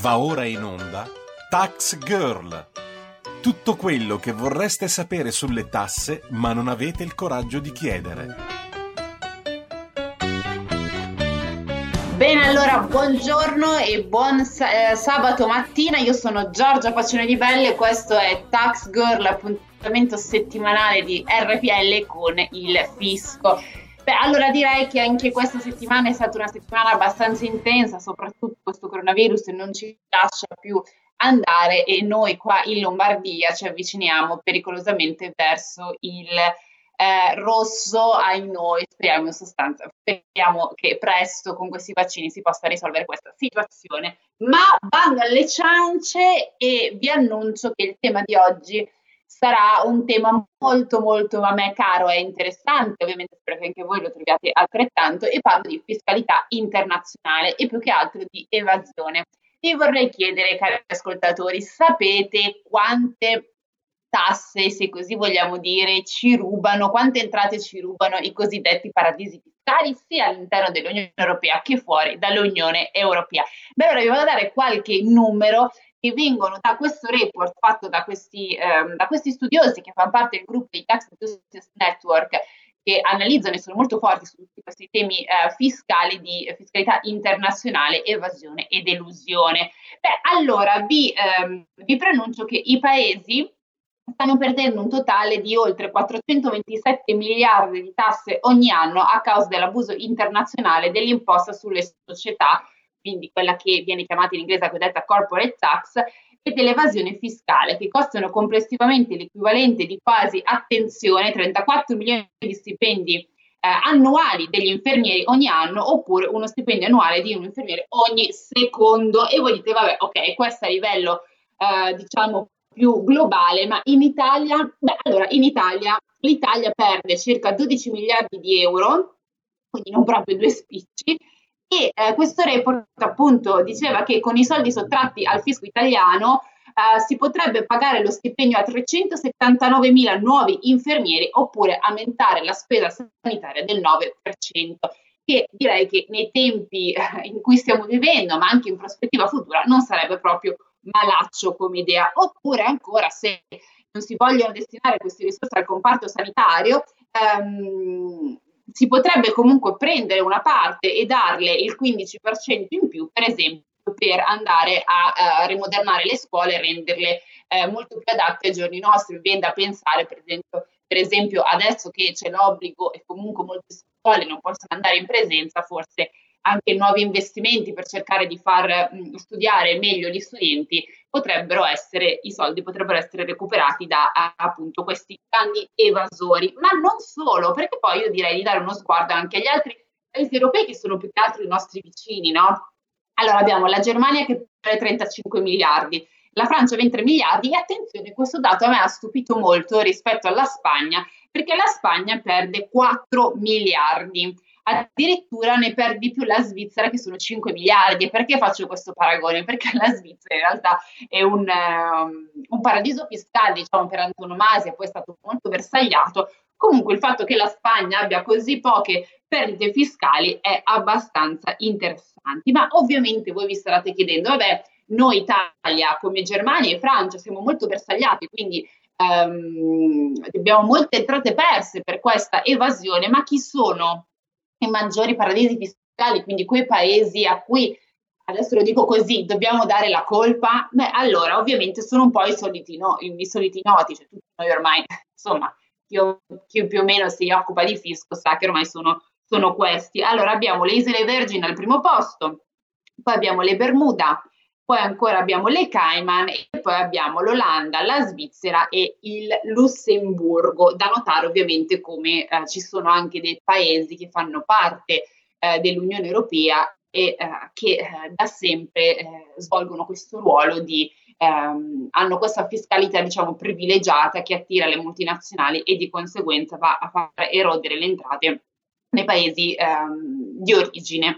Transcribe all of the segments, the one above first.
Va ora in onda Tax Girl. Tutto quello che vorreste sapere sulle tasse ma non avete il coraggio di chiedere. Bene, allora buongiorno e buon eh, sabato mattina. Io sono Giorgia Pacione di Belle e questo è Tax Girl, appuntamento settimanale di RPL con il fisco. Beh, allora direi che anche questa settimana è stata una settimana abbastanza intensa, soprattutto questo coronavirus non ci lascia più andare e noi qua in Lombardia ci avviciniamo pericolosamente verso il eh, rosso ai noi, speriamo in sostanza, speriamo che presto con questi vaccini si possa risolvere questa situazione. Ma bando alle ciance e vi annuncio che il tema di oggi sarà un tema molto molto a me caro e interessante, ovviamente spero che anche voi lo troviate altrettanto, e parlo di fiscalità internazionale e più che altro di evasione. Vi vorrei chiedere, cari ascoltatori, sapete quante tasse, se così vogliamo dire, ci rubano, quante entrate ci rubano i cosiddetti paradisi fiscali sia all'interno dell'Unione Europea che fuori dall'Unione Europea. Beh, ora vi vado a dare qualche numero che vengono da questo report fatto da questi, ehm, da questi studiosi che fanno parte del gruppo di Tax Justice Network che analizzano e sono molto forti su tutti questi temi eh, fiscali di fiscalità internazionale, evasione ed elusione. Beh, allora vi, ehm, vi pronuncio che i paesi stanno perdendo un totale di oltre 427 miliardi di tasse ogni anno a causa dell'abuso internazionale dell'imposta sulle società quindi quella che viene chiamata in inglese la cosiddetta corporate tax, e dell'evasione fiscale, che costano complessivamente l'equivalente di quasi, attenzione, 34 milioni di stipendi eh, annuali degli infermieri ogni anno, oppure uno stipendio annuale di un infermiere ogni secondo. E voi dite, vabbè, ok, questo a livello, eh, diciamo, più globale, ma in Italia, beh, allora, in Italia, l'Italia perde circa 12 miliardi di euro, quindi non proprio due spicci, eh, questo report appunto diceva che con i soldi sottratti al fisco italiano eh, si potrebbe pagare lo stipendio a 379 mila nuovi infermieri oppure aumentare la spesa sanitaria del 9%, che direi che nei tempi eh, in cui stiamo vivendo, ma anche in prospettiva futura, non sarebbe proprio malaccio come idea. Oppure ancora se non si vogliono destinare queste risorse al comparto sanitario, ehm, si potrebbe comunque prendere una parte e darle il 15% in più, per esempio, per andare a, a rimodernare le scuole e renderle eh, molto più adatte ai giorni nostri. Viene da pensare, per esempio, per esempio, adesso che c'è l'obbligo e comunque molte scuole non possono andare in presenza, forse anche nuovi investimenti per cercare di far mh, studiare meglio gli studenti potrebbero essere, i soldi potrebbero essere recuperati da appunto questi grandi evasori. Ma non solo, perché poi io direi di dare uno sguardo anche agli altri paesi europei che sono più che altro i nostri vicini, no? Allora abbiamo la Germania che perde 35 miliardi, la Francia 20 miliardi e attenzione, questo dato a me ha stupito molto rispetto alla Spagna, perché la Spagna perde 4 miliardi addirittura ne perde di più la Svizzera che sono 5 miliardi. E perché faccio questo paragone? Perché la Svizzera in realtà è un, um, un paradiso fiscale, diciamo per antonomasia, poi è stato molto bersagliato. Comunque il fatto che la Spagna abbia così poche perdite fiscali è abbastanza interessante. Ma ovviamente voi vi starete chiedendo, vabbè, noi Italia come Germania e Francia siamo molto bersagliati, quindi um, abbiamo molte entrate perse per questa evasione, ma chi sono i maggiori paradisi fiscali, quindi quei paesi a cui, adesso lo dico così, dobbiamo dare la colpa, beh, allora ovviamente sono un po' i soliti, no, i soliti noti, cioè tutti noi ormai, insomma, chi, più o meno si occupa di fisco sa che ormai sono, sono questi. Allora abbiamo le Isole Vergine al primo posto, poi abbiamo le Bermuda, poi ancora abbiamo le Cayman e poi abbiamo l'Olanda, la Svizzera e il Lussemburgo. Da notare ovviamente come eh, ci sono anche dei paesi che fanno parte eh, dell'Unione Europea e eh, che eh, da sempre eh, svolgono questo ruolo di ehm, hanno questa fiscalità diciamo privilegiata che attira le multinazionali e di conseguenza va a far erodere le entrate nei paesi ehm, di origine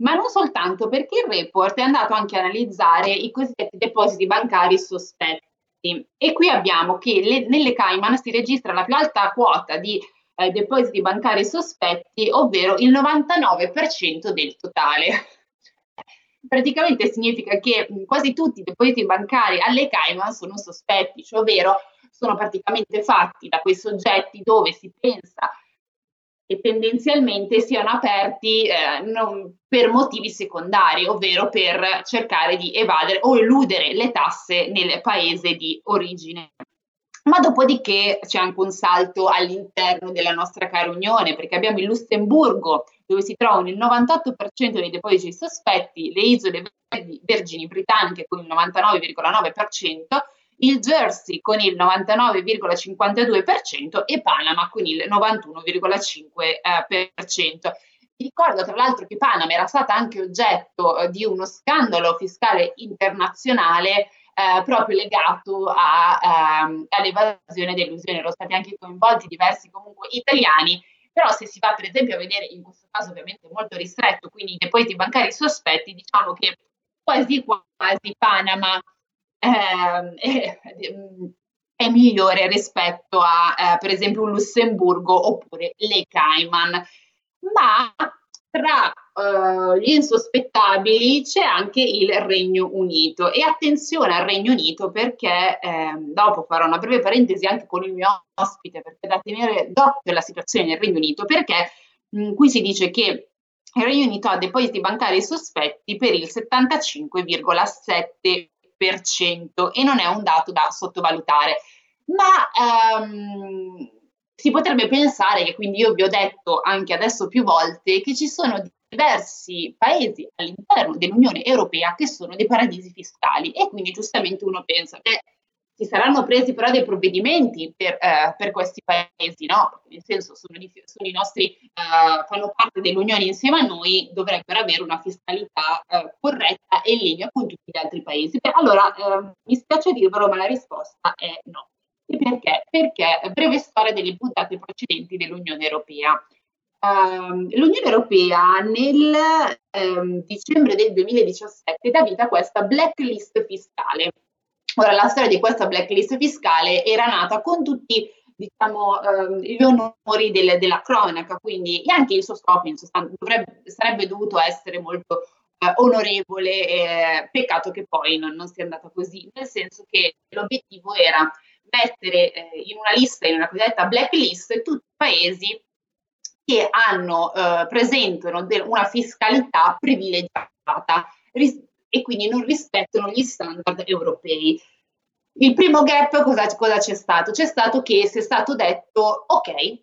ma non soltanto perché il report è andato anche a analizzare i cosiddetti depositi bancari sospetti. E qui abbiamo che le, nelle Cayman si registra la più alta quota di eh, depositi bancari sospetti, ovvero il 99% del totale. praticamente significa che quasi tutti i depositi bancari alle Cayman sono sospetti, cioè ovvero sono praticamente fatti da quei soggetti dove si pensa che tendenzialmente siano aperti eh, non, per motivi secondari, ovvero per cercare di evadere o eludere le tasse nel paese di origine. Ma dopodiché c'è anche un salto all'interno della nostra cara Unione, perché abbiamo il Lussemburgo, dove si trovano il 98% dei depositi sospetti, le isole vergini britanniche con il 99,9%, il Jersey con il 99,52% e Panama con il 91,5%. Vi ricordo tra l'altro che Panama era stata anche oggetto eh, di uno scandalo fiscale internazionale eh, proprio legato a, ehm, all'evasione e all'illusione. Erano stati anche coinvolti diversi comunque italiani, però se si va per esempio a vedere in questo caso ovviamente molto ristretto, quindi i depositi bancari sospetti, diciamo che quasi quasi Panama eh, è, è, migliore rispetto a eh, per esempio un Lussemburgo oppure le Cayman. Ma tra uh, gli insospettabili c'è anche il Regno Unito e attenzione al Regno Unito perché eh, dopo farò una breve parentesi anche con il mio ospite perché da tenere d'occhio la situazione nel Regno Unito perché mh, qui si dice che il Regno Unito ha depositi bancari sospetti per il 75,7% e non è un dato da sottovalutare. Ma um, si potrebbe pensare che quindi io vi ho detto anche adesso più volte che ci sono diversi paesi all'interno dell'Unione Europea che sono dei paradisi fiscali e quindi giustamente uno pensa che si saranno presi però dei provvedimenti per, eh, per questi paesi, no? Nel senso sono, di, sono i nostri, uh, fanno parte dell'Unione insieme a noi, dovrebbero avere una fiscalità uh, corretta e in linea con tutti gli altri paesi. Beh, allora, uh, mi spiace dirvelo, ma la risposta è no. E perché? Perché breve storia delle puntate precedenti dell'Unione Europea. Um, L'Unione Europea nel um, dicembre del 2017 dà vita a questa blacklist fiscale. Ora, la storia di questa blacklist fiscale era nata con tutti diciamo, um, gli onori del, della cronaca, quindi anche il suo scopo in sostanza dovrebbe, sarebbe dovuto essere molto eh, onorevole, eh, peccato che poi non, non sia andata così, nel senso che l'obiettivo era mettere eh, in una lista, in una cosiddetta blacklist, tutti i paesi che hanno, eh, presentano de- una fiscalità privilegiata ris- e quindi non rispettano gli standard europei. Il primo gap cosa, cosa c'è stato? C'è stato che si è stato detto ok, eh,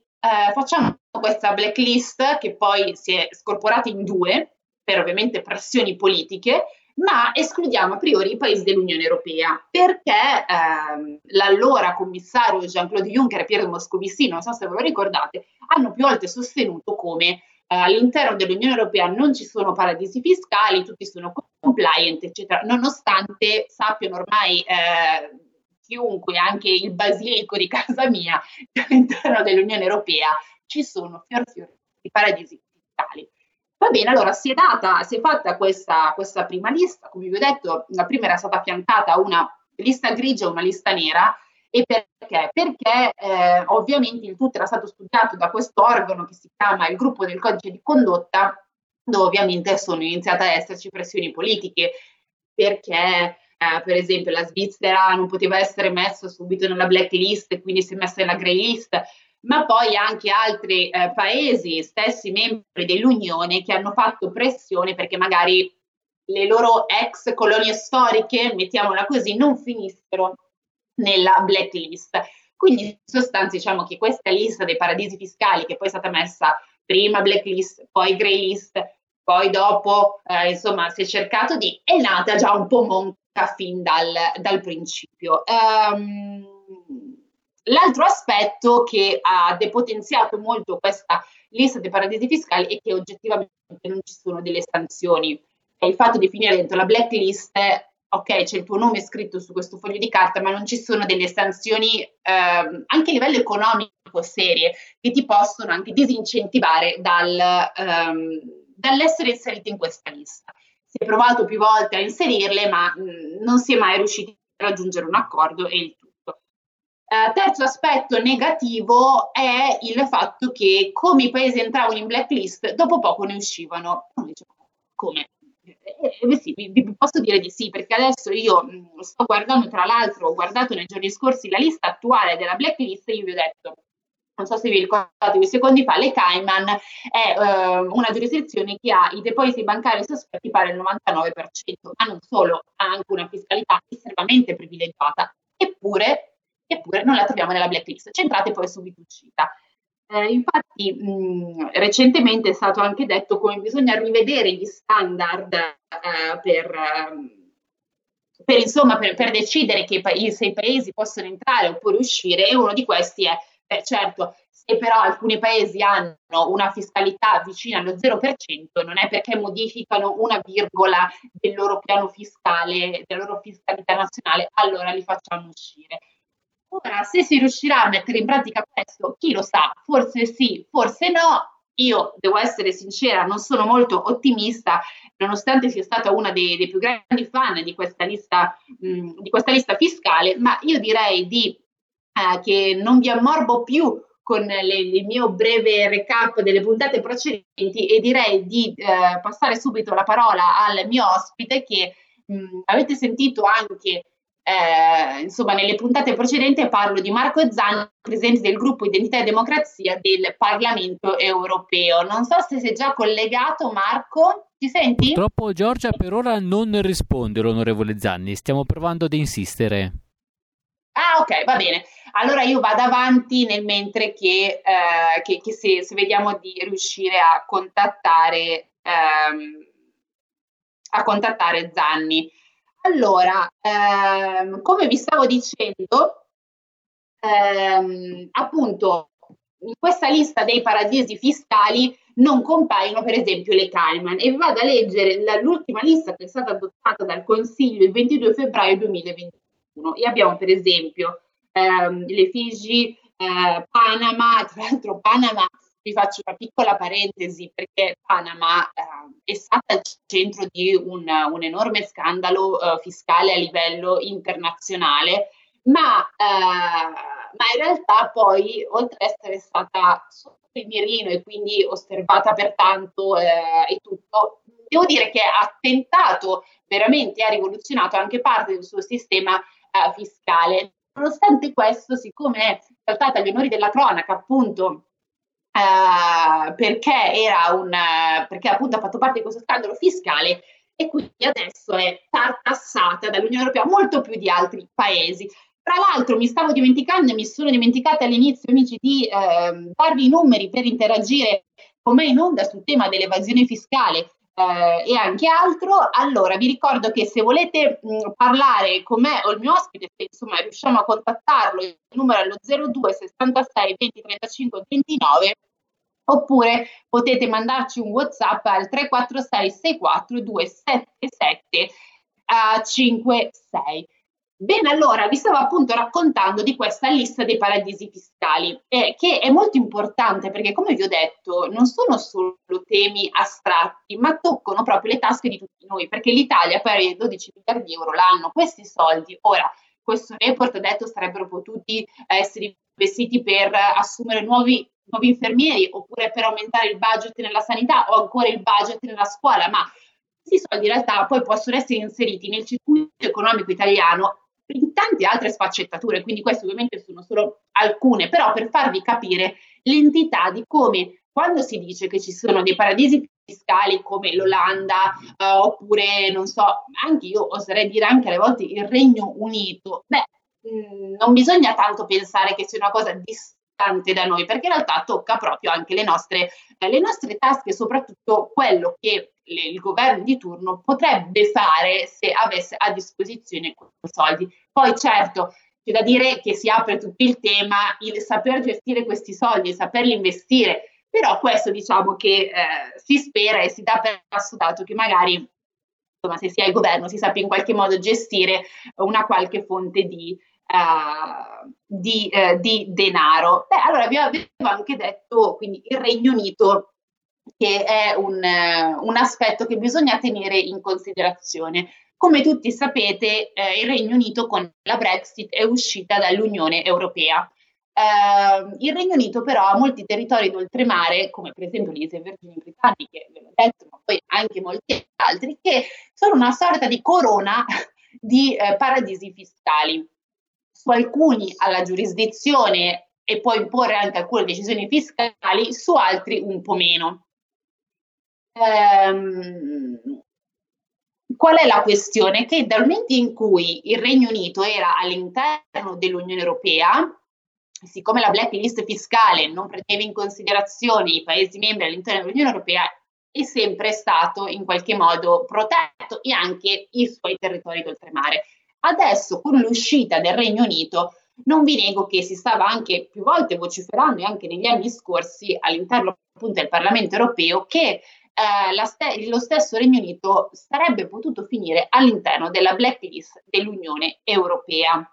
facciamo questa blacklist che poi si è scorporata in due per ovviamente pressioni politiche ma escludiamo a priori i paesi dell'Unione Europea perché ehm, l'allora commissario Jean-Claude Juncker e Piero Moscovici, non so se ve lo ricordate, hanno più volte sostenuto come all'interno dell'Unione Europea non ci sono paradisi fiscali, tutti sono compliant, eccetera, nonostante sappiano ormai eh, chiunque, anche il basilico di casa mia, che all'interno dell'Unione Europea ci sono fior fior di paradisi fiscali. Va bene, allora si è data, si è fatta questa, questa prima lista, come vi ho detto, la prima era stata affiancata a una lista grigia e una lista nera. E perché? Perché eh, ovviamente il tutto era stato studiato da questo organo che si chiama il gruppo del codice di condotta, dove ovviamente sono iniziate a esserci pressioni politiche, perché eh, per esempio la Svizzera non poteva essere messa subito nella blacklist quindi si è messa nella grey list, ma poi anche altri eh, paesi, stessi membri dell'Unione, che hanno fatto pressione perché magari le loro ex colonie storiche, mettiamola così, non finissero nella blacklist. Quindi in sostanza diciamo che questa lista dei paradisi fiscali, che poi è stata messa prima blacklist, poi grey list, poi dopo eh, insomma si è cercato di, è nata già un po' monca fin dal, dal principio. Um, L'altro aspetto che ha depotenziato molto questa lista dei paradisi fiscali è che oggettivamente non ci sono delle sanzioni. il fatto di finire dentro la blacklist, ok, c'è il tuo nome scritto su questo foglio di carta, ma non ci sono delle sanzioni eh, anche a livello economico serie che ti possono anche disincentivare dal, ehm, dall'essere inseriti in questa lista. Si è provato più volte a inserirle, ma mh, non si è mai riusciti a raggiungere un accordo e il Uh, terzo aspetto negativo è il fatto che come i paesi entravano in blacklist, dopo poco ne uscivano. Come? Eh, sì, vi, vi, posso dire di sì, perché adesso io mh, sto guardando, tra l'altro, ho guardato nei giorni scorsi la lista attuale della blacklist e io vi ho detto, non so se vi ricordate, due secondi fa, le Cayman è eh, una giurisdizione che ha i depositi bancari sospetti pari al 99%, ma non solo, ha anche una fiscalità estremamente privilegiata, eppure, eppure non la troviamo nella blacklist. Centrate poi subito uscita. Eh, infatti, mh, recentemente è stato anche detto come bisogna rivedere gli standard eh, per, ehm, per, insomma, per, per decidere che i, se i paesi possono entrare oppure uscire, e uno di questi è, eh, certo, se però alcuni paesi hanno una fiscalità vicina allo 0%, non è perché modificano una virgola del loro piano fiscale, della loro fiscalità nazionale, allora li facciamo uscire. Ora, se si riuscirà a mettere in pratica questo, chi lo sa, forse sì, forse no. Io devo essere sincera, non sono molto ottimista, nonostante sia stata una dei, dei più grandi fan di questa lista, mh, di questa lista fiscale, ma io direi di, eh, che non vi ammorbo più con le, il mio breve recap delle puntate precedenti e direi di eh, passare subito la parola al mio ospite che mh, avete sentito anche eh, insomma, nelle puntate precedenti parlo di Marco Zanni, presidente del gruppo Identità e Democrazia del Parlamento europeo. Non so se sei già collegato, Marco. Ci senti? Purtroppo Giorgia per ora non risponde, l'onorevole Zanni. Stiamo provando ad insistere. Ah, ok, va bene. Allora io vado avanti nel mentre che, eh, che, che se, se, vediamo di riuscire a contattare, ehm, a contattare Zanni. Allora, ehm, come vi stavo dicendo, ehm, appunto, in questa lista dei paradisi fiscali non compaiono per esempio le Cayman. E vado a leggere la, l'ultima lista che è stata adottata dal Consiglio il 22 febbraio 2021 e abbiamo per esempio ehm, le Figi, eh, Panama, tra l'altro Panama vi faccio una piccola parentesi perché Panama eh, è stata al centro di un, un enorme scandalo eh, fiscale a livello internazionale, ma, eh, ma, in realtà poi, oltre ad essere stata sotto il mirino e quindi osservata pertanto eh, e tutto, devo dire che ha tentato veramente, ha rivoluzionato anche parte del suo sistema eh, fiscale. Nonostante questo, siccome è saltata agli onori della cronaca, appunto, eh, perché era un perché appunto ha fatto parte di questo scandalo fiscale e quindi adesso è tartassata dall'Unione Europea molto più di altri paesi. Tra l'altro mi stavo dimenticando e mi sono dimenticata all'inizio, amici, di eh, darvi i numeri per interagire con me in onda sul tema dell'evasione fiscale eh, e anche altro. Allora, vi ricordo che se volete mh, parlare con me o il mio ospite, se insomma riusciamo a contattarlo, il numero è lo 02 66 20 35 29 oppure potete mandarci un WhatsApp al 346 64 277 uh, 56. Bene, allora vi stavo appunto raccontando di questa lista dei paradisi fiscali, eh, che è molto importante perché, come vi ho detto, non sono solo temi astratti, ma toccano proprio le tasche di tutti noi, perché l'Italia perde 12 miliardi di euro l'anno, questi soldi, ora, questo report ha detto sarebbero potuti essere investiti per assumere nuovi nuovi infermieri oppure per aumentare il budget nella sanità o ancora il budget nella scuola, ma questi soldi in realtà poi possono essere inseriti nel circuito economico italiano in tante altre sfaccettature, quindi queste ovviamente sono solo alcune, però per farvi capire l'entità di come quando si dice che ci sono dei paradisi fiscali come l'Olanda eh, oppure non so, anche io oserei dire anche alle volte il Regno Unito, beh, mh, non bisogna tanto pensare che sia una cosa distante importante da noi, perché in realtà tocca proprio anche le nostre, eh, le nostre tasche, soprattutto quello che le, il governo di turno potrebbe fare se avesse a disposizione quei soldi. Poi certo, c'è da dire che si apre tutto il tema, il saper gestire questi soldi, saperli investire, però questo diciamo che eh, si spera e si dà per assodato che magari insomma, se si è il governo si sappia in qualche modo gestire una qualche fonte di, uh, di, uh, di, denaro. Beh, allora avevo anche detto quindi il Regno Unito che è un, uh, un aspetto che bisogna tenere in considerazione. Come tutti sapete, eh, il Regno Unito con la Brexit è uscita dall'Unione Europea. Uh, il Regno Unito però ha molti territori d'oltremare, come per esempio le Isole Vergini Britanniche, ve l'ho detto, ma poi anche molti altri, che sono una sorta di corona di eh, paradisi fiscali. Su alcuni alla giurisdizione e può imporre anche alcune decisioni fiscali, su altri un po' meno. Ehm, qual è la questione? Che dal momento in cui il Regno Unito era all'interno dell'Unione Europea, siccome la blacklist fiscale non prendeva in considerazione i Paesi membri all'interno dell'Unione Europea, è sempre stato in qualche modo protetto e anche i suoi territori d'oltremare. Adesso, con l'uscita del Regno Unito, non vi nego che si stava anche più volte vociferando, e anche negli anni scorsi, all'interno appunto del Parlamento europeo, che eh, st- lo stesso Regno Unito sarebbe potuto finire all'interno della blacklist dell'Unione Europea.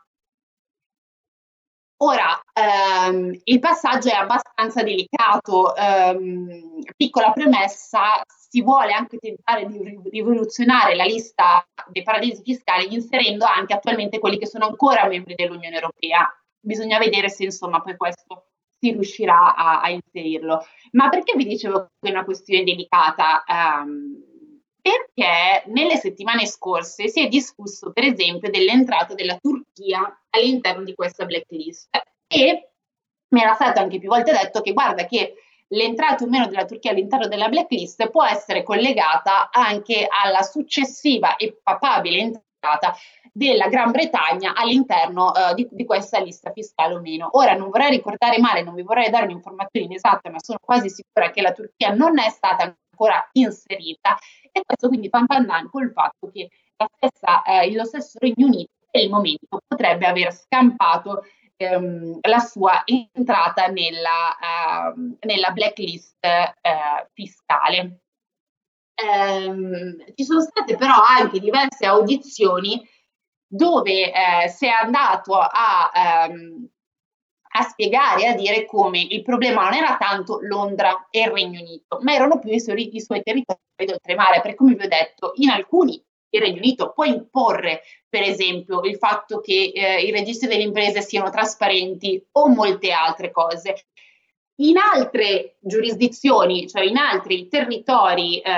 Ora, ehm, il passaggio è abbastanza delicato, ehm, piccola premessa, si vuole anche tentare di rivoluzionare la lista dei paradisi fiscali inserendo anche attualmente quelli che sono ancora membri dell'Unione Europea. Bisogna vedere se insomma poi questo si riuscirà a, a inserirlo. Ma perché vi dicevo che è una questione delicata? Um, perché nelle settimane scorse si è discusso, per esempio, dell'entrata della Turchia all'interno di questa blacklist e mi era stato anche più volte detto che guarda che l'entrata o meno della Turchia all'interno della blacklist può essere collegata anche alla successiva e papabile entrata della Gran Bretagna all'interno uh, di, di, questa lista fiscale o meno. Ora non vorrei ricordare male, non vi vorrei dare un'informazione inesatta, ma sono quasi sicura che la Turchia non è stata ancora inserita e questo quindi fa pandan col fatto che stessa, eh, lo stesso Regno Unito per il momento potrebbe aver scampato ehm, la sua entrata nella, uh, nella blacklist uh, fiscale. Um, ci sono state però anche diverse audizioni dove eh, si è andato a, um, a spiegare, a dire come il problema non era tanto Londra e il Regno Unito, ma erano più i suoi, i suoi territori d'oltremare, perché come vi ho detto, in alcuni il Regno Unito può imporre, per esempio, il fatto che eh, i registri delle imprese siano trasparenti o molte altre cose. In altre giurisdizioni, cioè in altri territori eh,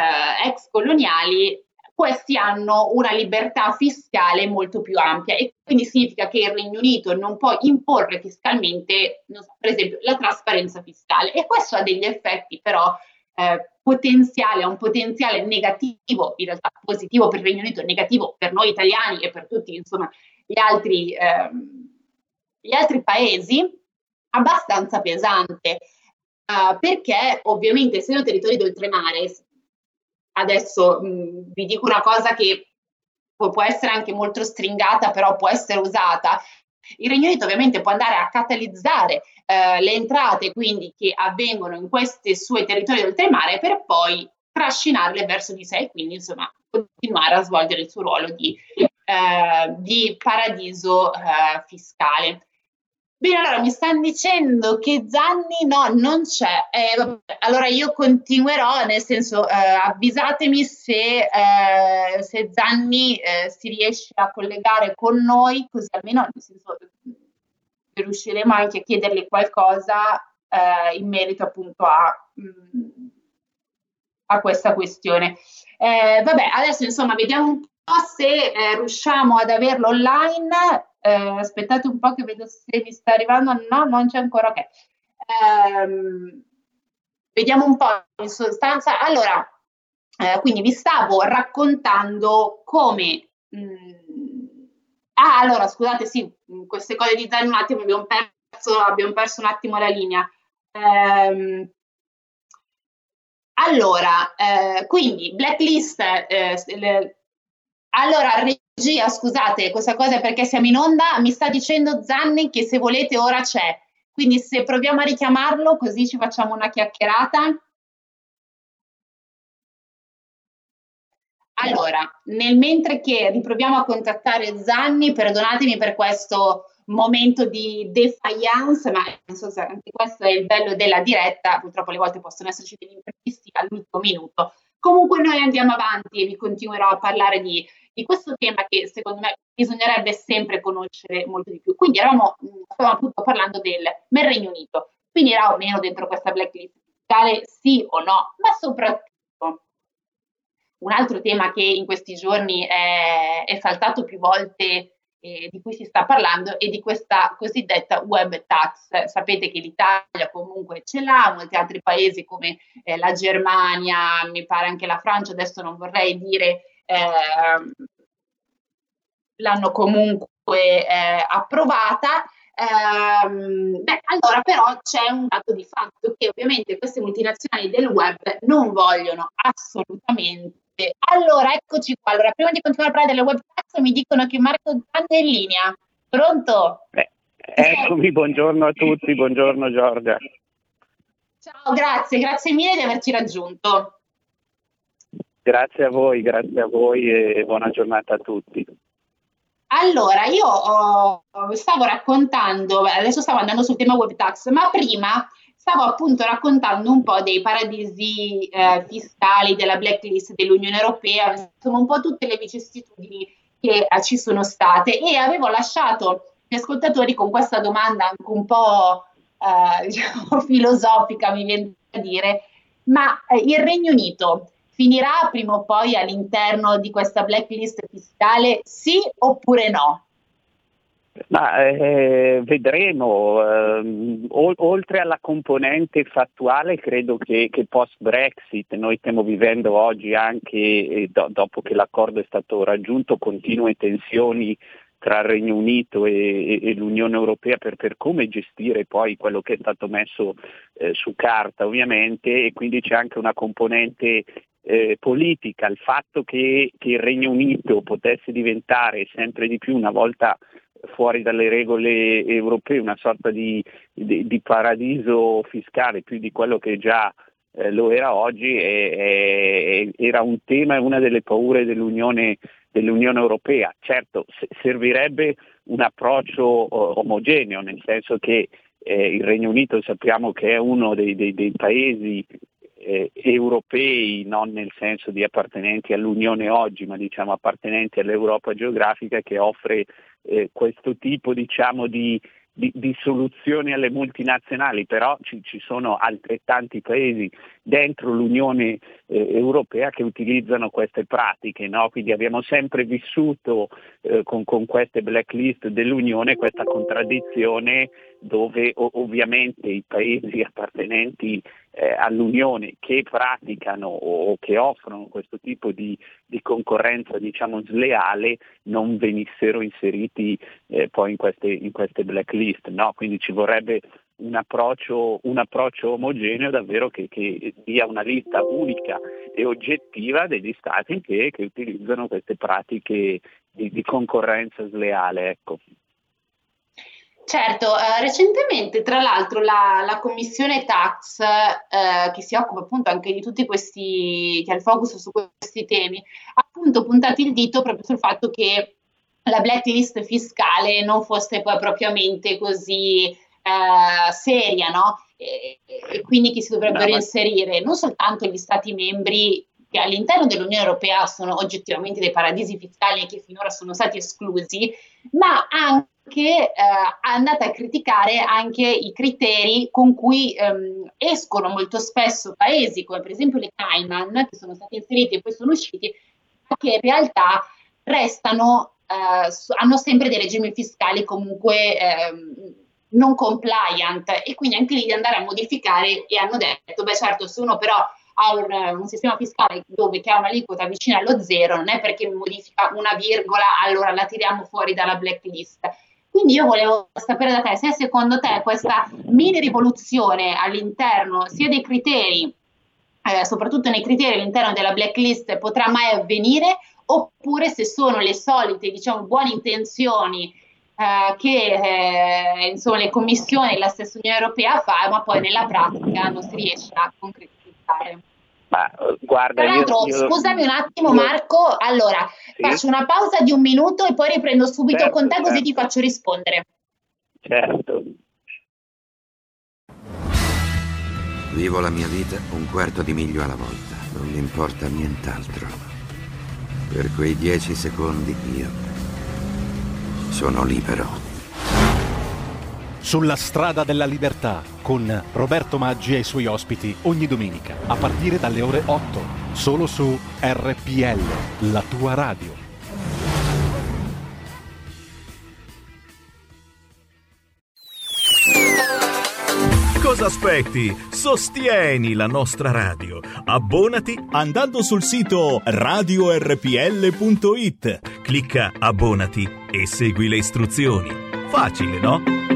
ex coloniali, questi hanno una libertà fiscale molto più ampia e quindi significa che il Regno Unito non può imporre fiscalmente, so, per esempio, la trasparenza fiscale e questo ha degli effetti però eh, potenziali, ha un potenziale negativo, in realtà positivo per il Regno Unito, negativo per noi italiani e per tutti insomma, gli, altri, eh, gli altri paesi, abbastanza pesante. Uh, perché ovviamente essendo territori d'oltremare Adesso mh, vi dico una cosa che può, può essere anche molto stringata, però può essere usata. Il Regno Unito ovviamente può andare a catalizzare eh, le entrate quindi che avvengono in questi suoi territori d'oltremare per poi trascinarle verso di sé e quindi insomma continuare a svolgere il suo ruolo di, eh, di paradiso eh, fiscale. Bene, allora mi stanno dicendo che Zanni no, non c'è. Eh, allora io continuerò, nel senso, eh, avvisatemi se, eh, se Zanni eh, si riesce a collegare con noi, così almeno nel senso, riusciremo anche a chiedergli qualcosa eh, in merito appunto a, mm, a questa questione. Eh, vabbè, adesso insomma vediamo un po' se riusciamo ad averlo online eh, aspettate un po' che vedo se mi sta arrivando. No, non c'è ancora. Ok. Eh, vediamo un po' in sostanza. Allora, eh, quindi vi stavo raccontando come. Mh, mm, ah, allora, scusate, sì, queste cose di Zen un attimo abbiamo perso, abbiamo perso un attimo la linea. Eh, allora, eh, quindi blacklist, eh, le, allora scusate, questa cosa è perché siamo in onda, mi sta dicendo Zanni che se volete ora c'è. Quindi se proviamo a richiamarlo così ci facciamo una chiacchierata. Allora, nel mentre che riproviamo a contattare Zanni, perdonatemi per questo momento di defiance, ma non so se anche questo è il bello della diretta, purtroppo alle volte possono esserci degli imprevisti all'ultimo minuto. Comunque noi andiamo avanti e vi continuerò a parlare di di questo tema che secondo me bisognerebbe sempre conoscere molto di più. Quindi eravamo, stavamo appunto parlando del, del Regno Unito, era o meno dentro questa blacklist fiscale, sì o no, ma soprattutto un altro tema che in questi giorni è, è saltato più volte di cui si sta parlando è di questa cosiddetta web tax. Sapete che l'Italia comunque ce l'ha, molti altri paesi come eh, la Germania, mi pare anche la Francia, adesso non vorrei dire, eh, l'hanno comunque eh, approvata. Ehm, beh, allora però c'è un dato di fatto che ovviamente queste multinazionali del web non vogliono assolutamente allora, eccoci qua. Allora, prima di continuare a parlare delle web tax, mi dicono che Marco Zanni è in linea. Pronto? Beh, eccomi, buongiorno a tutti, buongiorno Giorgia. Ciao, grazie, grazie mille di averci raggiunto. Grazie a voi, grazie a voi e buona giornata a tutti. Allora, io oh, stavo raccontando, adesso stavo andando sul tema web tax, ma prima stavo appunto raccontando un po' dei paradisi eh, fiscali della blacklist dell'Unione Europea, insomma un po' tutte le vicissitudini che eh, ci sono state e avevo lasciato gli ascoltatori con questa domanda anche un po' eh, diciamo, filosofica, mi viene da dire, ma eh, il Regno Unito finirà prima o poi all'interno di questa blacklist fiscale, sì oppure no? Ma eh, vedremo, eh, oltre alla componente fattuale credo che, che, post Brexit noi stiamo vivendo oggi anche eh, do, dopo che l'accordo è stato raggiunto continue tensioni tra il Regno Unito e, e, l'Unione Europea per, per, come gestire poi quello che è stato messo eh, su carta ovviamente e quindi c'è anche una componente eh, politica, il fatto che, che il Regno Unito potesse diventare sempre di più una volta fuori dalle regole europee, una sorta di, di, di paradiso fiscale più di quello che già eh, lo era oggi, e, e, era un tema e una delle paure dell'Unione, dell'Unione Europea. Certo, servirebbe un approccio omogeneo, nel senso che eh, il Regno Unito sappiamo che è uno dei, dei, dei paesi eh, europei, non nel senso di appartenenti all'Unione oggi, ma diciamo appartenenti all'Europa geografica che offre eh, questo tipo diciamo, di, di, di, soluzioni alle multinazionali, però ci, ci, sono altrettanti paesi dentro l'Unione eh, Europea che utilizzano queste pratiche, no? quindi abbiamo sempre vissuto eh, con, con, queste blacklist dell'Unione questa contraddizione dove o- ovviamente i paesi appartenenti eh, all'Unione che praticano o che offrono questo tipo di, di concorrenza diciamo sleale non venissero inseriti eh, poi in queste, in queste blacklist, no? quindi ci vorrebbe un approccio, un approccio omogeneo davvero che, che, dia una lista unica e oggettiva degli stati che, che utilizzano queste pratiche di, di concorrenza sleale. Ecco. Certo, eh, recentemente tra l'altro la, la commissione tax eh, che si occupa appunto anche di tutti questi, che ha il focus su questi temi, ha appunto puntato il dito proprio sul fatto che la blacklist fiscale non fosse poi propriamente così eh, seria, no? E, e, quindi che si dovrebbero inserire non soltanto gli stati membri che all'interno dell'Unione Europea sono oggettivamente dei paradisi fiscali e che finora sono stati esclusi, ma anche che eh, andate a criticare anche i criteri con cui ehm, escono molto spesso paesi come per esempio le Cayman che sono stati inseriti e poi sono usciti che in realtà restano eh, hanno sempre dei regimi fiscali comunque ehm, non compliant. E quindi anche lì di andare a modificare e hanno detto beh certo se uno però ha un, un sistema fiscale dove che ha un'aliquota vicina allo zero non è perché modifica una virgola allora la tiriamo fuori dalla blacklist quindi io volevo sapere da te se secondo te questa mini rivoluzione all'interno sia dei criteri, eh, soprattutto nei criteri all'interno della blacklist, potrà mai avvenire, oppure se sono le solite, diciamo, buone intenzioni eh, che eh, insomma, le commissioni e la stessa Unione Europea fa, ma poi nella pratica non si riesce a concretizzare. Ma, guarda, Tra l'altro, io, io, scusami un attimo, io, Marco. Allora, sì? faccio una pausa di un minuto e poi riprendo subito certo, con te, certo. così ti certo. faccio rispondere. Certo. Vivo la mia vita un quarto di miglio alla volta, non mi importa nient'altro. Per quei dieci secondi io sono libero. Sulla strada della libertà con Roberto Maggi e i suoi ospiti ogni domenica a partire dalle ore 8 solo su RPL, la tua radio. Cosa aspetti? Sostieni la nostra radio. Abbonati andando sul sito radiorpl.it. Clicca abbonati e segui le istruzioni. Facile, no?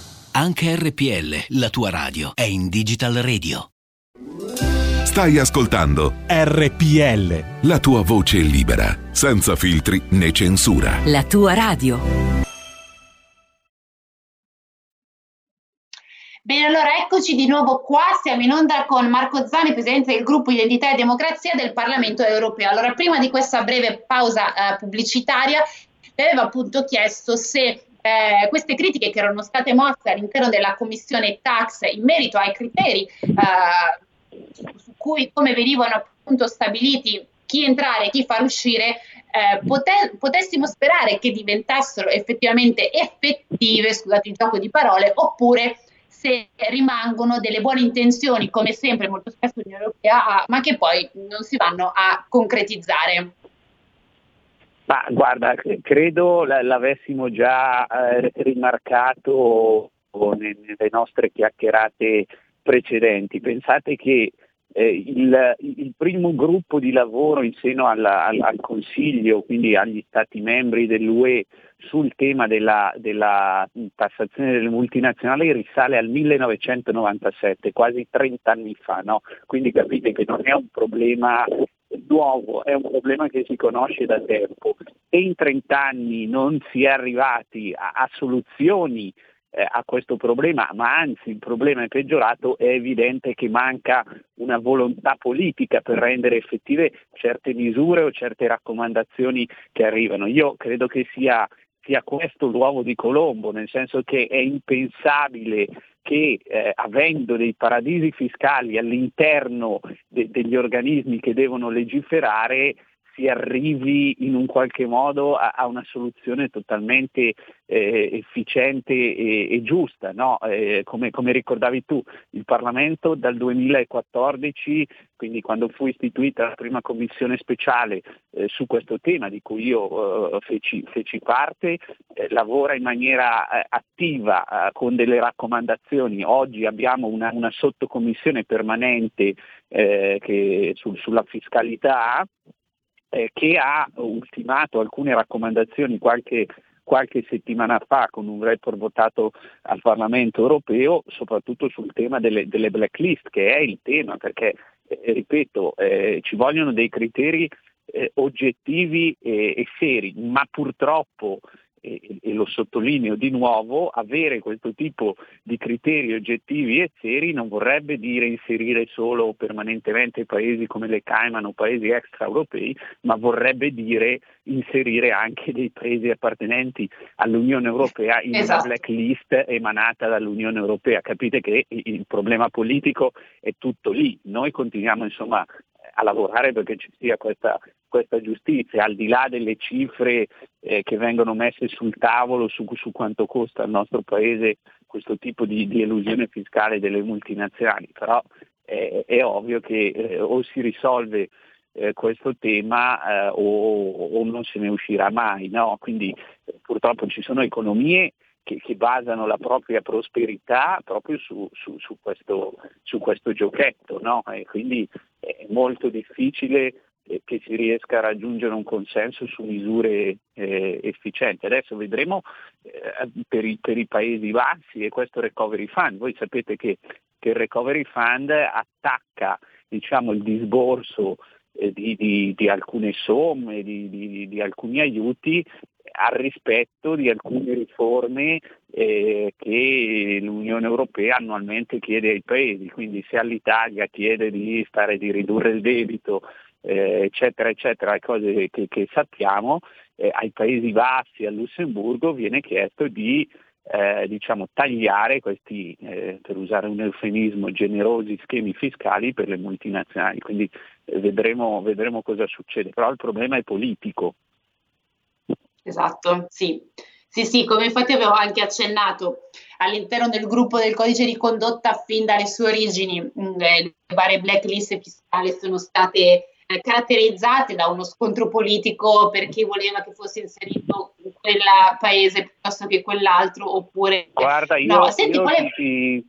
Anche RPL, la tua radio, è in Digital Radio. Stai ascoltando RPL. La tua voce libera, senza filtri né censura. La tua radio. Bene, allora eccoci di nuovo qua, siamo in onda con Marco Zani, presidente del gruppo Identità e Democrazia del Parlamento europeo. Allora, prima di questa breve pausa eh, pubblicitaria, vi avevo appunto chiesto se eh, queste critiche che erano state mosse all'interno della commissione tax in merito ai criteri eh, su cui come venivano appunto stabiliti chi entrare e chi far uscire, eh, pote- potessimo sperare che diventassero effettivamente effettive, scusate il gioco di parole, oppure se rimangono delle buone intenzioni, come sempre molto spesso l'Unione Europea ha, ma che poi non si vanno a concretizzare. Ma guarda, credo l'avessimo già eh, rimarcato nelle nostre chiacchierate precedenti. Pensate che eh, il, il, primo gruppo di lavoro in seno alla, al, al, Consiglio, quindi agli Stati membri dell'UE, sul tema della, della, tassazione delle multinazionali risale al 1997, quasi 30 anni fa, no? quindi capite che non è un problema nuovo, è un problema che si conosce da tempo e in 30 anni non si è arrivati a, a soluzioni eh, a questo problema, ma anzi il problema è peggiorato, è evidente che manca una volontà politica per rendere effettive certe misure o certe raccomandazioni che arrivano. Io credo che sia sia questo l'uovo di Colombo, nel senso che è impensabile che eh, avendo dei paradisi fiscali all'interno de- degli organismi che devono legiferare si arrivi in un qualche modo a, a una soluzione totalmente eh, efficiente e, e giusta. No? Eh, come, come, ricordavi tu, il Parlamento dal 2014, quindi quando fu istituita la prima commissione speciale eh, su questo tema di cui io eh, feci, feci, parte, eh, lavora in maniera eh, attiva con delle raccomandazioni. Oggi abbiamo una, una sottocommissione permanente che, sul, sulla fiscalità eh, che ha ultimato alcune raccomandazioni qualche, qualche settimana fa con un report votato al Parlamento europeo, soprattutto sul tema delle, delle blacklist, che è il tema, perché, eh, ripeto, eh, ci vogliono dei criteri eh, oggettivi e, e seri, ma purtroppo e, e, lo sottolineo di nuovo, avere questo tipo di criteri oggettivi e seri non vorrebbe dire inserire solo permanentemente paesi come le Cayman o paesi extraeuropei, ma vorrebbe dire inserire anche dei paesi appartenenti all'Unione Europea in esatto. una blacklist emanata dall'Unione Europea. Capite che il problema politico è tutto lì. Noi continuiamo insomma a lavorare perché ci sia questa, questa giustizia, al di là delle cifre eh, che vengono messe sul tavolo su, su, quanto costa al nostro Paese questo tipo di, di elusione fiscale delle multinazionali, però eh, è ovvio che eh, o si risolve eh, questo tema eh, o, o, non se ne uscirà mai, no? quindi eh, purtroppo ci sono economie che, che, basano la propria prosperità proprio su, su, su, questo, su questo, giochetto, no? quindi è molto difficile eh, che si riesca a raggiungere un consenso su misure eh, efficienti. Adesso vedremo eh, per, i, per, i, paesi bassi e questo recovery fund. Voi sapete che, che il recovery fund attacca diciamo, il disborso eh, di, di, di, alcune somme, di, di, alcuni aiuti al rispetto di alcune riforme eh, che l'Unione Europea annualmente chiede ai paesi, quindi se all'Italia chiede di, stare, di ridurre il debito, eh, eccetera, eccetera, cose che, che sappiamo, eh, ai Paesi Bassi, a Lussemburgo viene chiesto di eh, diciamo, tagliare questi, eh, per usare un eufemismo, generosi schemi fiscali per le multinazionali. Quindi eh, vedremo, vedremo cosa succede, però il problema è politico. Esatto, sì. Sì, sì, come infatti avevo anche accennato all'interno del gruppo del codice di condotta fin dalle sue origini, mm, le varie blacklist fiscali sono state eh, caratterizzate da uno scontro politico per chi voleva che fosse inserito in quel paese piuttosto che quell'altro oppure Guarda, io, no, senti, io quale... ti,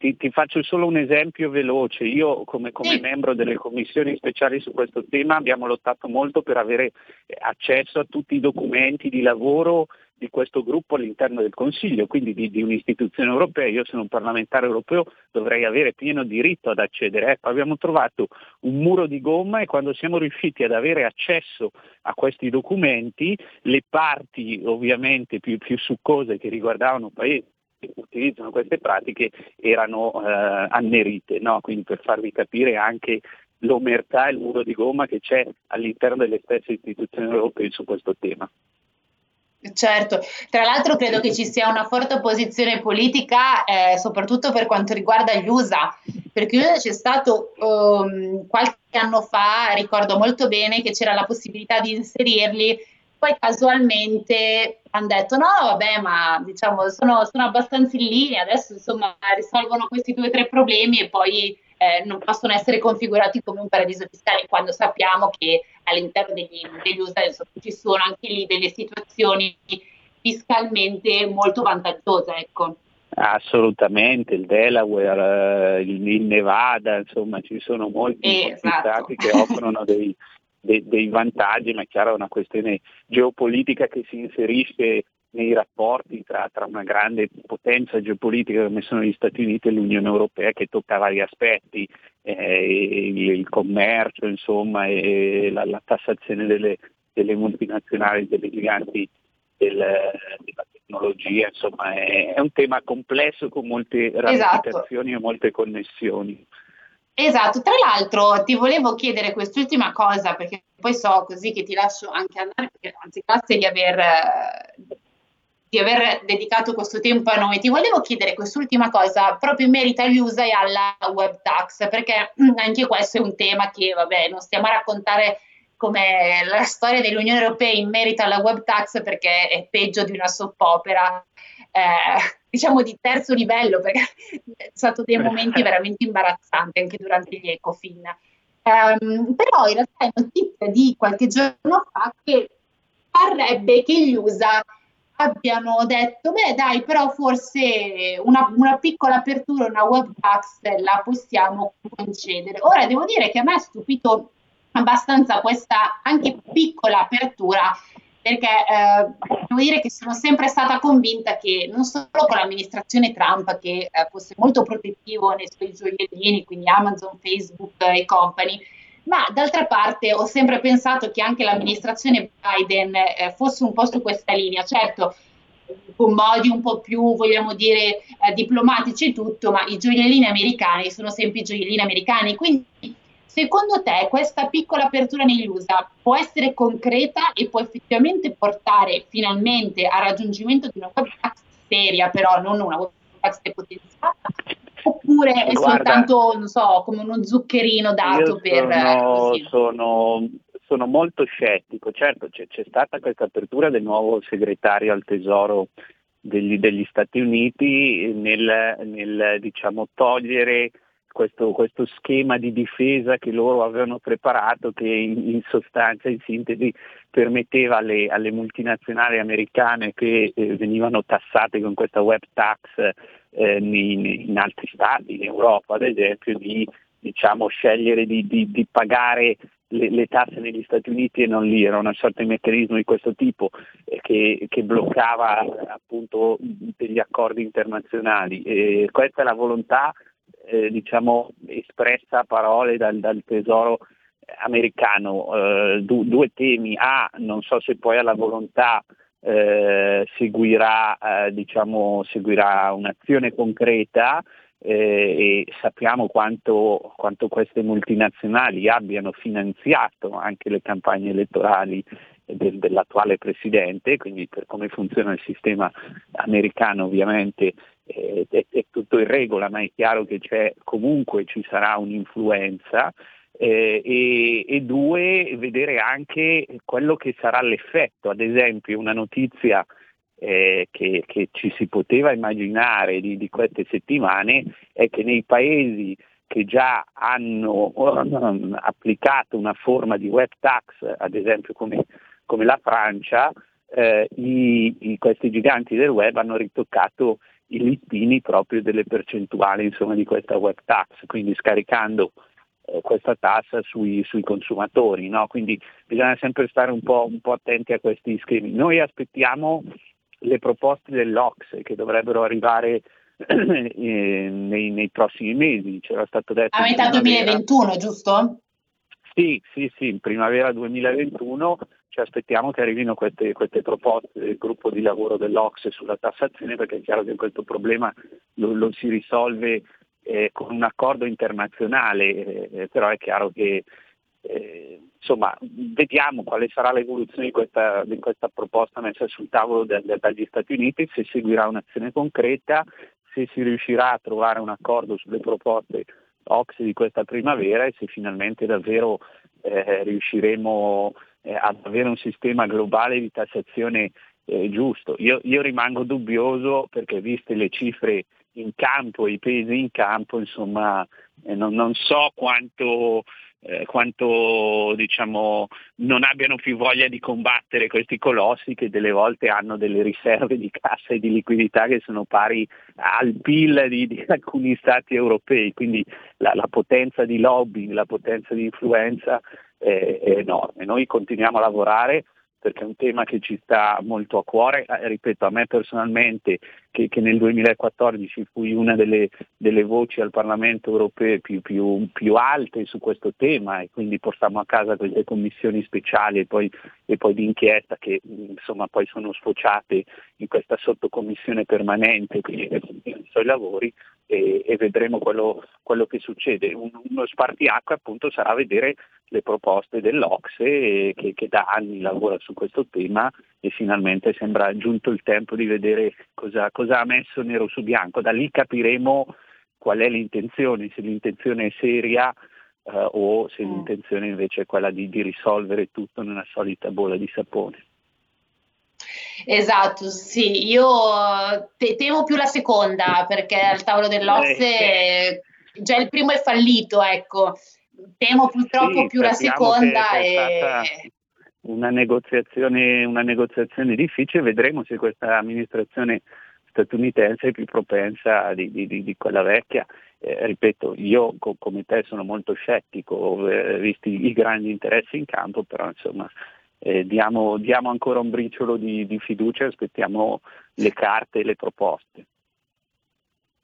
ti, ti, faccio solo un esempio veloce. Io come, come sì. membro delle commissioni speciali su questo tema abbiamo lottato molto per avere accesso a tutti i documenti di lavoro di questo gruppo all'interno del Consiglio, quindi di, di, un'istituzione europea. Io sono un parlamentare europeo, dovrei avere pieno diritto ad accedere. Ecco, abbiamo trovato un muro di gomma e quando siamo riusciti ad avere accesso a questi documenti, le parti ovviamente più, più succose che riguardavano paesi utilizzano queste pratiche erano eh, annerite, no? quindi per farvi capire anche l'omertà e il muro di gomma che c'è all'interno delle stesse istituzioni europee su questo tema. Certo, tra l'altro credo che ci sia una forte opposizione politica, eh, soprattutto per quanto riguarda gli USA, perché c'è stato um, qualche anno fa, ricordo molto bene che c'era la possibilità di inserirli, poi casualmente hanno detto no, vabbè, ma diciamo sono, sono abbastanza in linea, adesso insomma risolvono questi due o tre problemi e poi eh, non possono essere configurati come un paradiso fiscale quando sappiamo che all'interno degli, degli USA ci sono anche lì delle situazioni fiscalmente molto vantaggiose. Ecco. Assolutamente, il Delaware, il, il, Nevada, insomma ci sono molti, esatto. stati che offrono dei, dei, dei, vantaggi, ma è chiaro è una questione geopolitica che si inserisce nei rapporti tra, tra, una grande potenza geopolitica come sono gli Stati Uniti e l'Unione Europea che tocca vari aspetti, eh, il, il, commercio insomma, e la, la tassazione delle, delle, multinazionali, delle giganti del, della tecnologia, insomma è, è, un tema complesso con molte esatto. ramificazioni esatto. e molte connessioni. Esatto, tra l'altro ti volevo chiedere quest'ultima cosa perché poi so così che ti lascio anche andare, perché anzi grazie di aver di aver dedicato questo tempo a noi. Ti volevo chiedere quest'ultima cosa proprio in merito agli USA e alla web tax, perché anche questo è un tema che, vabbè, non stiamo a raccontare come la storia dell'Unione Europea in merito alla web tax perché è peggio di una soppopera, eh, diciamo di terzo livello, perché è stato dei momenti veramente imbarazzanti anche durante gli Ecofin. Um, però in realtà è notizia di qualche giorno fa che parrebbe che gli USA abbiano detto, beh dai, però forse una, una, piccola apertura, una web tax la possiamo concedere. Ora devo dire che a me ha stupito abbastanza questa anche piccola apertura, perché eh, devo dire che sono sempre stata convinta che non solo con l'amministrazione Trump, che eh, fosse molto protettivo nei suoi gioiellini, quindi Amazon, Facebook e company, ma d'altra parte ho sempre pensato che anche l'amministrazione Biden eh, fosse un po' su questa linea, certo con modi un po' più, vogliamo dire, eh, diplomatici e tutto, ma i gioiellini americani sono sempre i gioiellini americani, quindi secondo te questa piccola apertura negli USA può essere concreta e può effettivamente portare finalmente al raggiungimento di una web tax seria, però non una web tax depotenziata? Oppure è Guarda, soltanto, non so, come uno zuccherino dato per... Sono, sono, sono, molto scettico. Certo, c'è, c'è, stata questa apertura del nuovo segretario al Tesoro degli, degli Stati Uniti nel, nel diciamo, togliere questo, questo, schema di difesa che loro avevano preparato che in, in sostanza, in sintesi, permetteva alle, alle multinazionali americane che eh, venivano tassate con questa web tax eh, in, in, altri stati, in Europa ad esempio, di diciamo, scegliere di, di, di pagare le, le, tasse negli Stati Uniti e non lì, era una sorta di meccanismo di questo tipo eh, che, che, bloccava appunto degli accordi internazionali. E questa è la volontà eh, diciamo, espressa a parole dal, dal Tesoro americano. Eh, du, due temi, A, non so se poi ha la volontà eh, seguirà, eh, diciamo, seguirà un'azione concreta eh, e sappiamo quanto, quanto, queste multinazionali abbiano finanziato anche le campagne elettorali del, dell'attuale presidente, quindi per come funziona il sistema americano ovviamente eh, è, è, tutto in regola, ma è chiaro che comunque ci sarà un'influenza. Eh, e, e, due, vedere anche quello che sarà l'effetto, ad esempio una notizia eh, che, che, ci si poteva immaginare di, di, queste settimane è che nei paesi che già hanno um, applicato una forma di web tax, ad esempio come, come la Francia, eh, i, i, questi giganti del web hanno ritoccato i listini proprio delle percentuali insomma, di questa web tax, quindi scaricando eh, questa tassa sui, sui consumatori. No? Quindi bisogna sempre stare un po', un po' attenti a questi schemi. Noi aspettiamo le proposte dell'Ox che dovrebbero arrivare eh, nei, nei, prossimi mesi. C'era stato detto a metà 2021, giusto? Sì, sì, sì, in primavera 2021 aspettiamo che arrivino queste, queste proposte del gruppo di lavoro dell'Ox sulla tassazione perché è chiaro che questo problema lo, lo si risolve eh, con un accordo internazionale, eh, però è chiaro che eh, insomma, vediamo quale sarà l'evoluzione di questa, di questa proposta messa sul tavolo de, de, dagli Stati Uniti, se seguirà un'azione concreta, se si riuscirà a trovare un accordo sulle proposte Ox di questa primavera e se finalmente davvero eh, riusciremo eh, ad avere un sistema globale di tassazione eh, giusto. Io, io, rimango dubbioso perché viste le cifre in campo i pesi in campo, insomma, eh, non, non so quanto eh, quanto diciamo, non abbiano più voglia di combattere questi colossi che delle volte hanno delle riserve di cassa e di liquidità che sono pari al PIL di, di alcuni stati europei, quindi la, la, potenza di lobbying, la potenza di influenza è, è enorme. Noi continuiamo a lavorare perché è un tema che ci sta molto a cuore. Eh, ripeto, a me personalmente, che, che nel 2014 fui una delle, delle, voci al Parlamento europeo più, più, più, alte su questo tema e quindi portammo a casa queste commissioni speciali e poi, e poi di inchiesta che insomma poi sono sfociate in questa sottocommissione permanente, quindi i suoi lavori e, e vedremo quello, quello, che succede. Un, uno spartiacque appunto sarà vedere le proposte dell'Ocse che, che, da anni lavora su questo tema e finalmente sembra giunto il tempo di vedere cosa, cosa ha messo nero su bianco. Da lì capiremo qual è l'intenzione, se l'intenzione è seria eh, o se mm. l'intenzione invece è quella di, di risolvere tutto in una solita bolla di sapone. Esatto, sì, io te- temo più la seconda perché al tavolo dell'Osse eh, già il primo è fallito, ecco. Temo purtroppo sì, più la seconda e una negoziazione, una negoziazione difficile, vedremo se questa amministrazione statunitense è più propensa di, di, di quella vecchia. Eh, ripeto, io co- come te sono molto scettico, eh, visti i grandi interessi in campo, però insomma eh, diamo, diamo, ancora un briciolo di, di fiducia e aspettiamo le carte e le proposte.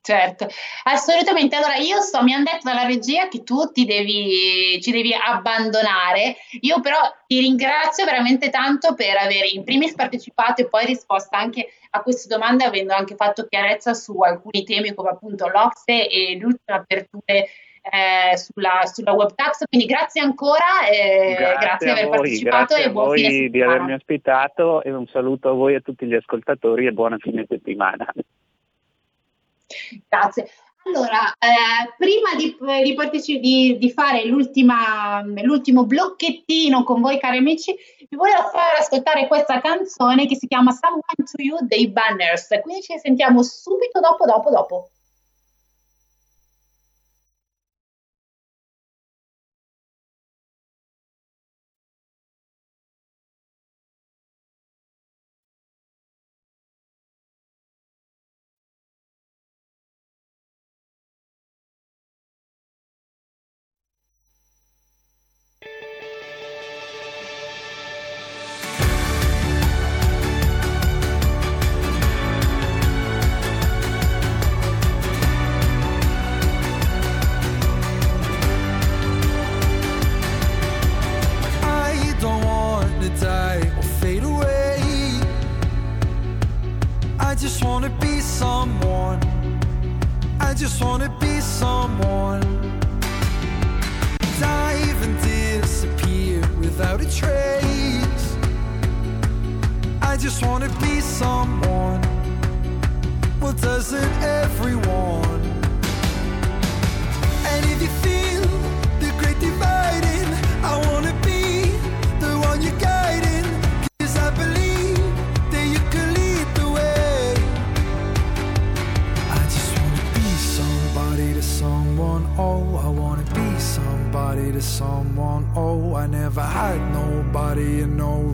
Certo, assolutamente. Allora, io so, mi hanno detto dalla regia che tu ti devi, ci devi abbandonare. Io però ti ringrazio veramente tanto per aver in primis partecipato e poi risposto anche a queste domande, avendo anche fatto chiarezza su alcuni temi come appunto l'Ocse e l'ultima aperture eh, sulla, sulla web tax. Quindi grazie ancora, eh, grazie, grazie di aver voi, partecipato grazie e buon fine settimana. di avermi ospitato e un saluto a voi e a tutti gli ascoltatori e buona fine settimana. Grazie. Allora, eh, prima di, di, parteci- di, di fare l'ultimo blocchettino con voi cari amici, vi volevo far ascoltare questa canzone che si chiama Someone to You dei Banners, quindi ci sentiamo subito dopo, dopo, dopo.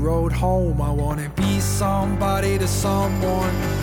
Road home. I wanna be somebody to someone.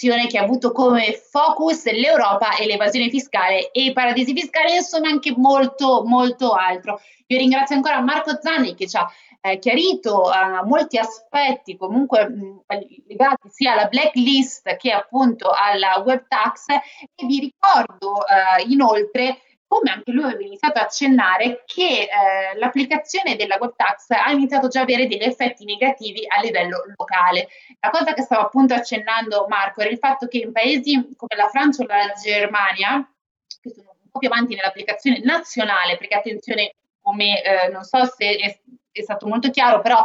Trasmissione che ha avuto come focus l'Europa e l'evasione fiscale e i paradisi fiscali, insomma anche molto molto altro. Io ringrazio ancora Marco Zanni che ci ha eh, chiarito eh, molti aspetti comunque mh, legati sia alla blacklist che appunto alla web tax e vi ricordo eh, inoltre come anche lui aveva iniziato a accennare, che eh, l'applicazione della web tax ha iniziato già a avere degli effetti negativi a livello locale. La cosa che stava appunto accennando Marco era il fatto che in paesi come la Francia o la Germania, che sono un po' più avanti nell'applicazione nazionale, perché attenzione, come eh, non so se è, è stato molto chiaro, però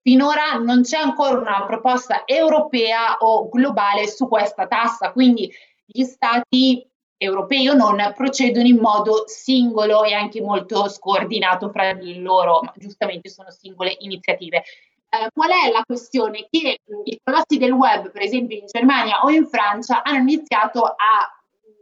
finora non c'è ancora una proposta europea o globale su questa tassa, quindi gli stati europei o non procedono in modo singolo e anche molto scordinato fra di loro, ma giustamente sono singole iniziative. Eh, qual è la questione? Che i colossi del web, per esempio in Germania o in Francia, hanno iniziato a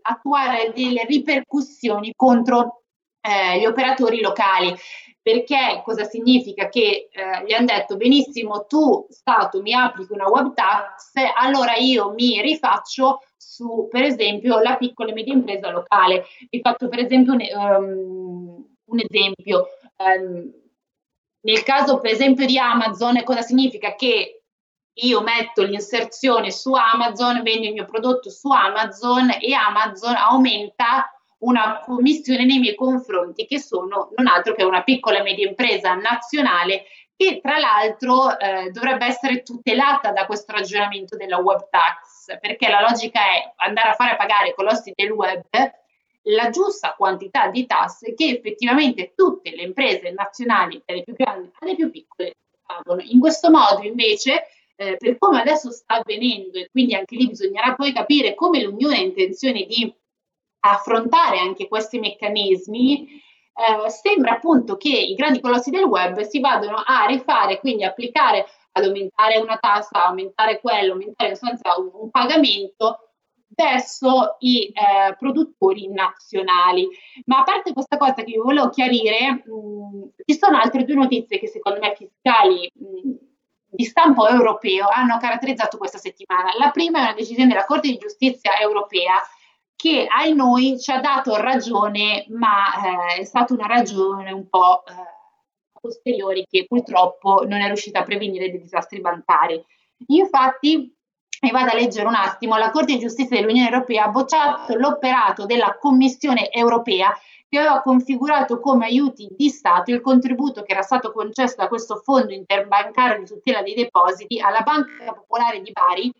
attuare delle ripercussioni contro eh, gli operatori locali. Perché cosa significa? Che eh, gli hanno detto benissimo, tu Stato mi applichi una web tax, allora io mi rifaccio su, per esempio, la piccola e media impresa locale. Vi faccio per esempio un, um, un esempio. Um, nel caso, per esempio, di Amazon, cosa significa? Che io metto l'inserzione su Amazon, vendo il mio prodotto su Amazon e Amazon aumenta una commissione nei miei confronti che sono non altro che una piccola e media impresa nazionale che tra l'altro eh, dovrebbe essere tutelata da questo ragionamento della web tax, perché la logica è andare a fare pagare i colossi del web la giusta quantità di tasse che effettivamente tutte le imprese nazionali, dalle più grandi alle più piccole, pagano. In questo modo invece, eh, per come adesso sta avvenendo, e quindi anche lì bisognerà poi capire come l'Unione ha intenzione di affrontare anche questi meccanismi, eh, sembra appunto che i grandi colossi del web si vadano a rifare, quindi applicare ad aumentare una tassa, aumentare quello, aumentare in sostanza un, un pagamento verso i eh, produttori nazionali. Ma a parte questa cosa che vi volevo chiarire, mh, ci sono altre due notizie che secondo me fiscali mh, di stampo europeo hanno caratterizzato questa settimana. La prima è una decisione della Corte di Giustizia europea che ai noi ci ha dato ragione, ma eh, è stata una ragione un po' eh, a posteriori che purtroppo non è riuscita a prevenire dei disastri bancari. Infatti, e vado a leggere un attimo, la Corte di Giustizia dell'Unione Europea ha bocciato l'operato della Commissione Europea che aveva configurato come aiuti di Stato il contributo che era stato concesso da questo fondo interbancario di tutela dei depositi alla Banca Popolare di Bari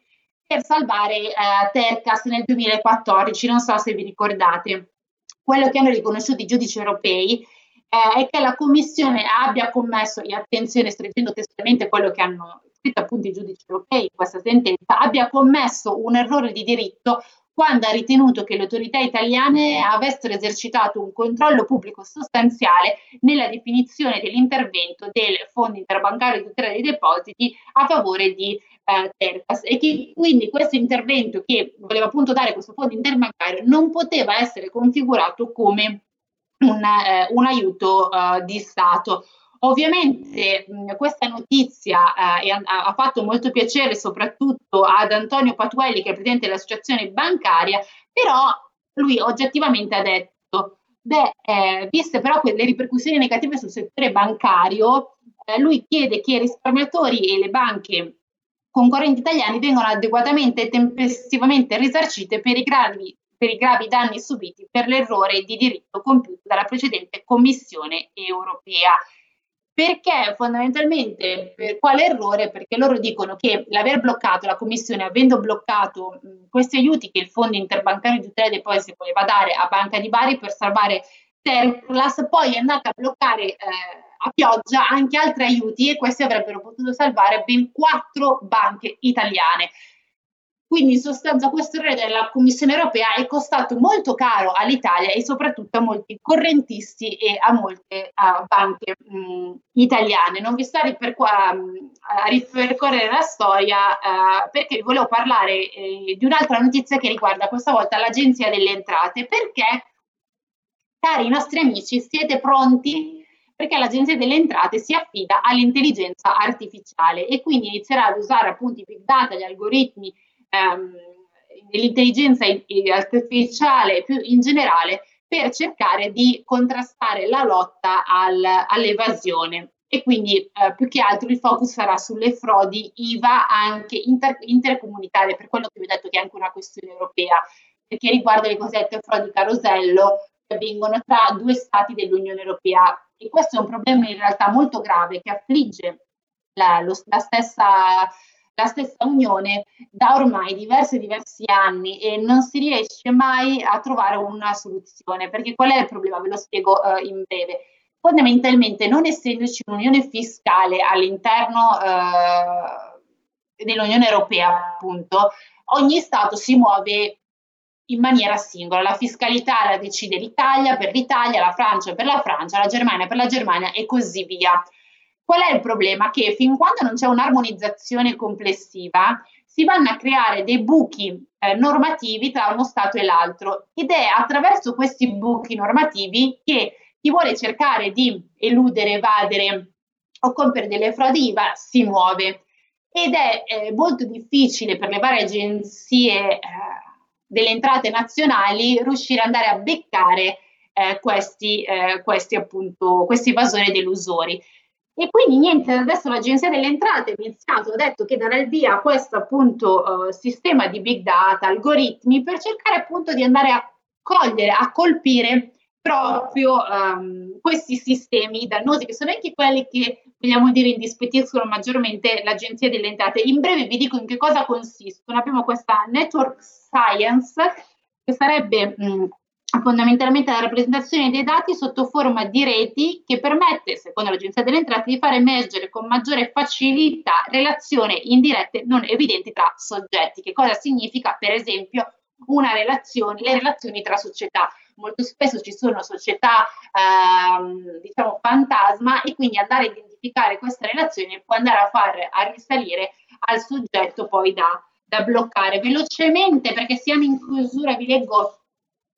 per salvare eh, Tercas nel 2014, non so se vi ricordate. Quello che hanno riconosciuto i giudici europei eh, è che la Commissione abbia commesso, e attenzione, sto leggendo testualmente quello che hanno scritto appunto i giudici europei in questa sentenza, abbia commesso un errore di diritto quando ha ritenuto che le autorità italiane avessero esercitato un controllo pubblico sostanziale nella definizione dell'intervento del Fondo interbancario di tutela dei depositi a favore di eh, Tercas e che quindi questo intervento che voleva appunto dare questo fondo interbancario non poteva essere configurato come un, eh, un aiuto eh, di Stato. Ovviamente mh, questa notizia eh, ha, ha, fatto molto piacere soprattutto ad Antonio Patuelli, che è presidente dell'associazione bancaria, però lui oggettivamente ha detto, beh, eh, viste però le ripercussioni negative sul settore bancario, eh, lui chiede che i risparmiatori e le banche concorrenti italiani vengano adeguatamente e tempestivamente risarcite per i gravi per i gravi danni subiti per l'errore di diritto compiuto dalla precedente Commissione europea. Perché fondamentalmente per quale errore? Perché loro dicono che l'aver bloccato la Commissione, avendo bloccato mh, questi aiuti che il Fondo Interbancario di tutela dei depositi voleva dare a Banca di Bari per salvare Terclas, poi è andata a bloccare eh, a pioggia anche altri aiuti e questi avrebbero potuto salvare ben quattro banche italiane. Quindi in sostanza questo errore della Commissione europea è costato molto caro all'Italia e soprattutto a molti correntisti e a molte uh, banche mh, italiane. Non vi sto ripercor- a ripercorrere la storia uh, perché volevo parlare eh, di un'altra notizia che riguarda questa volta l'Agenzia delle Entrate. Perché, cari nostri amici, siete pronti? Perché l'Agenzia delle Entrate si affida all'intelligenza artificiale e quindi inizierà ad usare appunto i big data, gli algoritmi ehm, dell'intelligenza artificiale più in generale per cercare di contrastare la lotta al, all'evasione. E quindi eh, più che altro il focus sarà sulle frodi IVA anche inter, intercomunitarie, per quello che vi ho detto che è anche una questione europea, perché riguarda le cosiddette frodi carosello che avvengono tra due stati dell'Unione Europea e questo è un problema in realtà molto grave che affligge la, lo, la stessa la stessa Unione da ormai diversi diversi anni e non si riesce mai a trovare una soluzione. Perché qual è il problema? Ve lo spiego uh, in breve. Fondamentalmente, non essendoci un'unione fiscale all'interno uh, dell'Unione Europea, appunto, ogni Stato si muove in maniera singola. La fiscalità la decide l'Italia per l'Italia, la Francia per la Francia, la Germania per la Germania e così via. Qual è il problema? Che fin quando non c'è un'armonizzazione complessiva, si vanno a creare dei buchi eh, normativi tra uno Stato e l'altro ed è attraverso questi buchi normativi che chi vuole cercare di eludere, evadere o compiere delle frodi IVA si muove ed è eh, molto difficile per le varie agenzie eh, delle entrate nazionali riuscire ad andare a beccare eh, questi, eh, questi, appunto, questi evasori ed elusori. E quindi niente, adesso l'Agenzia delle Entrate iniziato, ha detto che darà il via a questo appunto uh, sistema di big data, algoritmi, per cercare appunto di andare a cogliere, a colpire proprio um, questi sistemi dannosi, che sono anche quelli che vogliamo dire, indispettiscono maggiormente l'Agenzia delle Entrate. In breve vi dico in che cosa consistono. Abbiamo questa Network Science che sarebbe mh, fondamentalmente la rappresentazione dei dati sotto forma di reti che permette, secondo l'Agenzia delle Entrate, di far emergere con maggiore facilità relazioni indirette non evidenti tra soggetti. Che cosa significa, per esempio, relazione, le relazioni tra società? Molto spesso ci sono società, ehm, diciamo, fantasma e quindi andare a identificare queste relazioni può andare a far a risalire al soggetto poi da, da bloccare. Velocemente, perché siamo in chiusura, vi leggo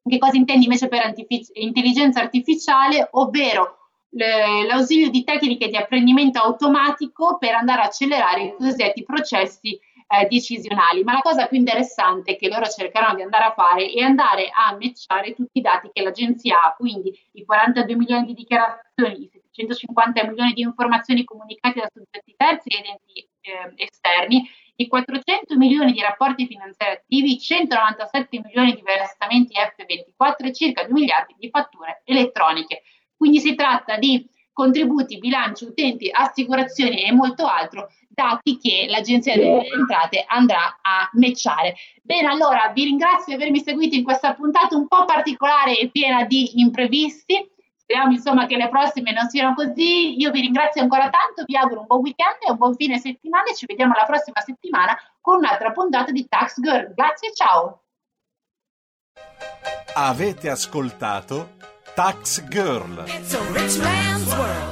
che cosa intendi invece per antific- intelligenza artificiale, ovvero l'ausilio di tecniche di apprendimento automatico per andare a accelerare i cosiddetti processi eh, decisionali. Ma la cosa più interessante che loro cercheranno di andare a fare è andare a matchare tutti i dati che l'agenzia ha, quindi i 42 milioni di dichiarazioni, i 750 milioni di informazioni comunicate da soggetti terzi ed enti eh, esterni, i 400 milioni di rapporti finanziari attivi, i 197 milioni di versamenti F24 e circa 2 miliardi di fatture elettroniche. Quindi si tratta di contributi, bilanci, utenti, assicurazioni e molto altro, dati che l'Agenzia delle Entrate andrà a matchare. Bene, allora vi ringrazio di avermi seguito in questa puntata un po' particolare e piena di imprevisti. Speriamo insomma che le prossime non siano così. Io vi ringrazio ancora tanto, vi auguro un buon weekend e un buon fine settimana e ci vediamo la prossima settimana con un'altra puntata di Tax Girl. Grazie, ciao! Avete ascoltato Tax Girl. It's a rich man's world.